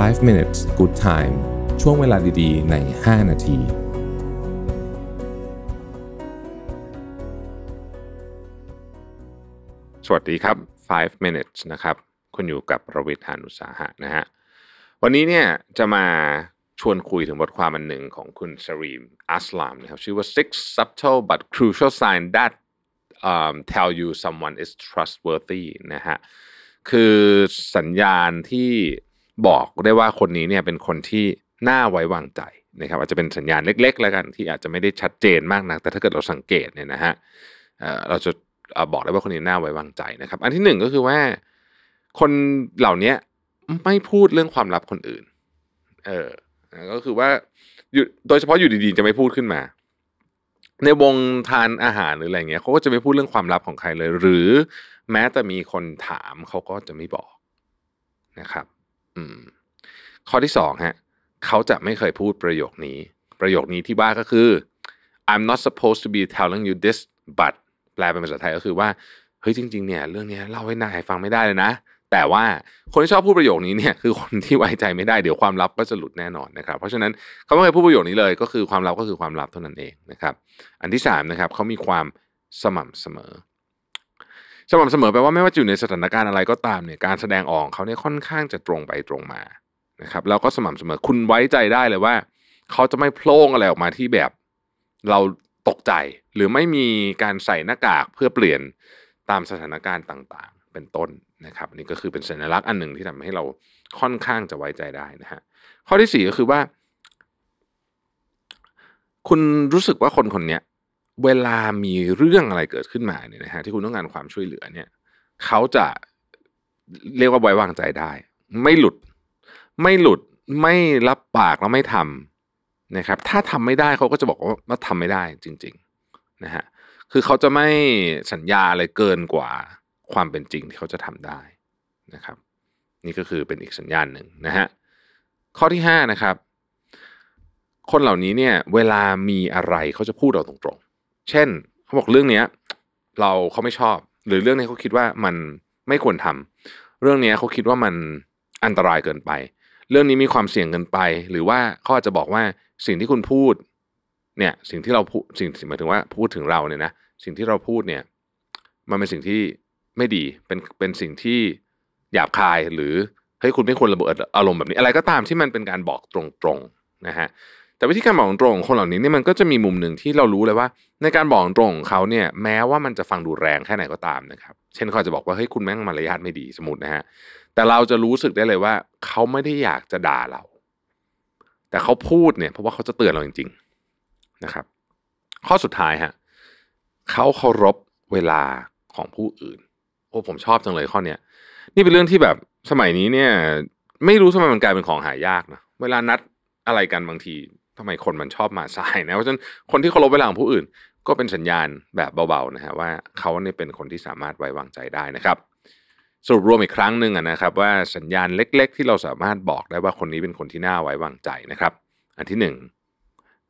5 minutes good time ช่วงเวลาดีๆ ใน 5 นาที สวัสดีครับ 5 minutes นะครับ คุณอยู่กับประวิทยานุสาหะนะฮะ วันนี้เนี่ยจะมาชวนคุยถึงบทความอันหนึ่งของคุณสรีมอัสลามนะครับ ชื่อว่า six subtle but crucial signs that um, tell you someone is trustworthy นะฮะ คือสัญญาณที่ บอกได้ว่าคนนี้เนี่ยเป็นคนที่น่าไว้วางใจนะครับอาจจะเป็นสัญญาณเล็ก ๆ แล้วกันที่อาจจะไม่ได้ชัดเจนมากนัก แต่ถ้าเกิดเราสังเกตเนี่ยนะฮะเราจะบอกได้ว่าคนนี้น่าไว้วางใจนะครับ อันที่หนึ่งก็คือว่าคนเหล่านี้ไม่พูดเรื่องความลับคนอื่น เออก็คือว่าโดยเฉพาะอยู่ดีๆ จะไม่พูดขึ้นมา ในวงทานอาหารหรืออะไรเงี้ยเขาก็จะไม่พูดเรื่องความลับของใครเลย หรือแม้แต่มีคนถามเขาก็จะไม่บอกนะครับ ข้อที่สองฮะเขาจะไม่เคยพูดประโยคนี้ ประโยคนี้ที่ว่าก็คือ I'm not supposed to be telling you this but แปลเป็นภาษาไทยก็คือว่าเฮ้ยจริง ๆ เนี่ย เรื่องเนี้ยเล่าให้นายฟังไม่ได้เลยนะ แต่ว่าคนที่ชอบพูดประโยคนี้เนี่ยคือคนที่ไว้ใจไม่ได้เดี๋ยวความลับก็จะหลุดแน่นอนนะครับ เพราะฉะนั้นเขาไม่เคยพูดประโยคนี้เลย ก็คือความลับก็คือความลับเท่านั้นเองนะครับ อันที่สามนะครับเขามีความสม่ำเสมอ สม่ำเสมอแปลว่าไม่ว่าอยู่ในสถานการณ์อะไรก็ตามเนี่ยการแสดงออกเขาเนี่ยค่อนข้างจะตรงไปตรงมานะครับแล้วก็สม่ำเสมอคุณไว้ใจได้เลยว่า เขาจะไม่โพล่งอะไรออกมาที่แบบเราตกใจ หรือไม่มีการใส่หน้ากากเพื่อเปลี่ยนตามสถานการณ์ต่างๆ เป็นต้นนะครับนนี่ก็คือเป็นสัญลักษณ์อันหนึ่งที่ทำให้เราค่อนข้างจะไว้ใจได้นะฮะข้อที่สี่ก็คือว่า คุณรู้สึกว่าคนคนเนี้ย เวลามีเรื่องอะไรเกิดขึ้นมาเนี่ยนะฮะที่คุณต้องการความช่วยเหลือเนี่ยเขาจะเรียกว่าไว้วางใจได้ ไม่หลุด ไม่หลุดไม่รับปากแล้วไม่ทำนะครับ ถ้าทำไม่ได้เขาก็จะบอกว่าว่าทำไม่ได้จริงๆนะฮะคือเขาจะไม่สัญญาอะไรเกินกว่าความเป็นจริงที่เขาจะทำได้นะครับ นี่ก็คือเป็นอีกสัญญาณหนึ่งนะฮะข้อที่ห้านะครับคนเหล่านี้เนี่ยเวลามีอะไรเขาจะพูดเราตรงๆ เช่นเขาบอกเรื่องเนี้ยเราเขาไม่ชอบ หรือเรื่องนี้เขาคิดว่ามันไม่ควรทำเรื่องนี้เขาคิดว่ามันอันตรายเกินไป เรื่องนี้มีความเสี่ยงเกินไป หรือว่าเขาอาจจะบอกว่าสิ่งที่คุณพูดเนี่ยสิ่งที่เราพูดสิ่งหมายถึงว่าพูดถึงเราเนี่ยนะสิ่งที่เราพูดเนี่ยมันเป็นสิ่งที่ไม่ดีเป็นเป็นสิ่งที่หยาบคายหรือเฮ้ยคุณไม่ควรระเบิดอารมณ์แบบนี้อะไรก็ตามที่มันเป็นการบอกตรงๆนะฮะ แต่วิธีการบอกตรงของคนเหล่านี้เนี่ยมันก็จะมีมุมหนึ่งที่เรารู้เลยว่า ในการบอกตรงของเขาเนี่ยแม้ว่ามันจะฟังดูแรงแค่ไหนก็ตามนะครับเช่นเขาอาจจะบอกว่าเฮ้ยคุณแม่งมารยาทไม่ดีสมมตินะฮะแต่เราจะรู้สึกได้เลยว่าเขาไม่ได้อยากจะด่าเรา แต่เขาพูดเนี่ยเพราะว่าเขาจะเตือนเราจริง ๆนะครับ ข้อสุดท้ายฮะเขาเคารพเวลาของผู้อื่น โอ้ผมชอบจังเลยข้อเนี้ยนี่เป็นเรื่องที่แบบสมัยนี้เนี่ย ไม่รู้ทำไมมันกลายเป็นของหายากนะเวลานัดอะไรกันบางที ทำไมคนมันชอบมาสายนะเพราะฉะนั้นคนที่เคารพเวลาของผู้อื่น ก็เป็นสัญญาณแบบเบาๆนะฮะว่าเขาเนี่ยเป็นคนที่สามารถไว้วางใจได้นะครับสรุปรวมอีกครั้งหนึ่งนะครับว่าสัญญาณเล็ก ๆ ที่เราสามารถบอกได้ว่าคนนี้เป็นคนที่น่าไว้วางใจนะครับ อันที่หนึ่ง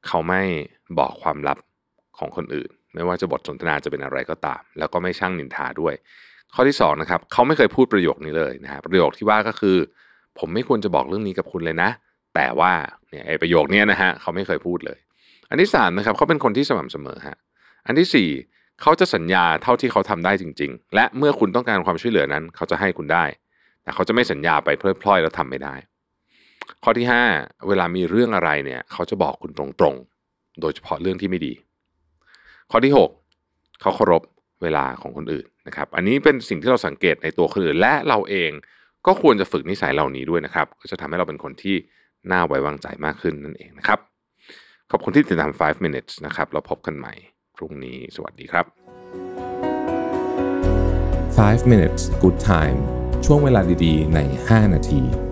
เขาไม่บอกความลับของคนอื่น ไม่ว่าจะบทสนทนาจะเป็นอะไรก็ตาม แล้วก็ไม่ช่างนินทาด้วย ข้อที่สองนะครับเขาไม่เคยพูดประโยคนี้เลยนะฮะประโยคที่ว่าก็คือ ผมไม่ควรจะบอกเรื่องนี้กับคุณเลยนะ แต่ว่าเนี่ยไอ้ประโยคนี้นะฮะเขาไม่เคยพูดเลย อันที่สามนะครับเขาเป็นคนที่สม่ำเสมอฮะอันที่สี่เขาจะสัญญาเท่าที่เขาทำได้จริง ๆ และเมื่อคุณต้องการความช่วยเหลือนั้น เขาจะให้คุณได้ แต่เขาจะไม่สัญญาไปเพลิดเพลินแล้วทำไม่ได้ ข้อที่ห้าเวลามีเรื่องอะไรเนี่ย เขาจะบอกคุณตรงๆ โดยเฉพาะเรื่องที่ไม่ดี ข้อที่หกเขาเคารพเวลาของคนอื่นนะครับ อันนี้เป็นสิ่งที่เราสังเกตในตัวคนอื่นและเราเองก็ควรจะฝึกนิสัยเหล่านี้ด้วยนะครับ ก็จะทำให้เราเป็นคนที่ น่าไว้วางใจมากขึ้นนั่นเองนะครับ ขอบคุณที่ติดตาม 5 minutes นะครับแล้วพบกันใหม่พรุ่งนี้สวัสดีครับ 5 minutes good time ช่วงเวลาดีๆ ใน 5 นาที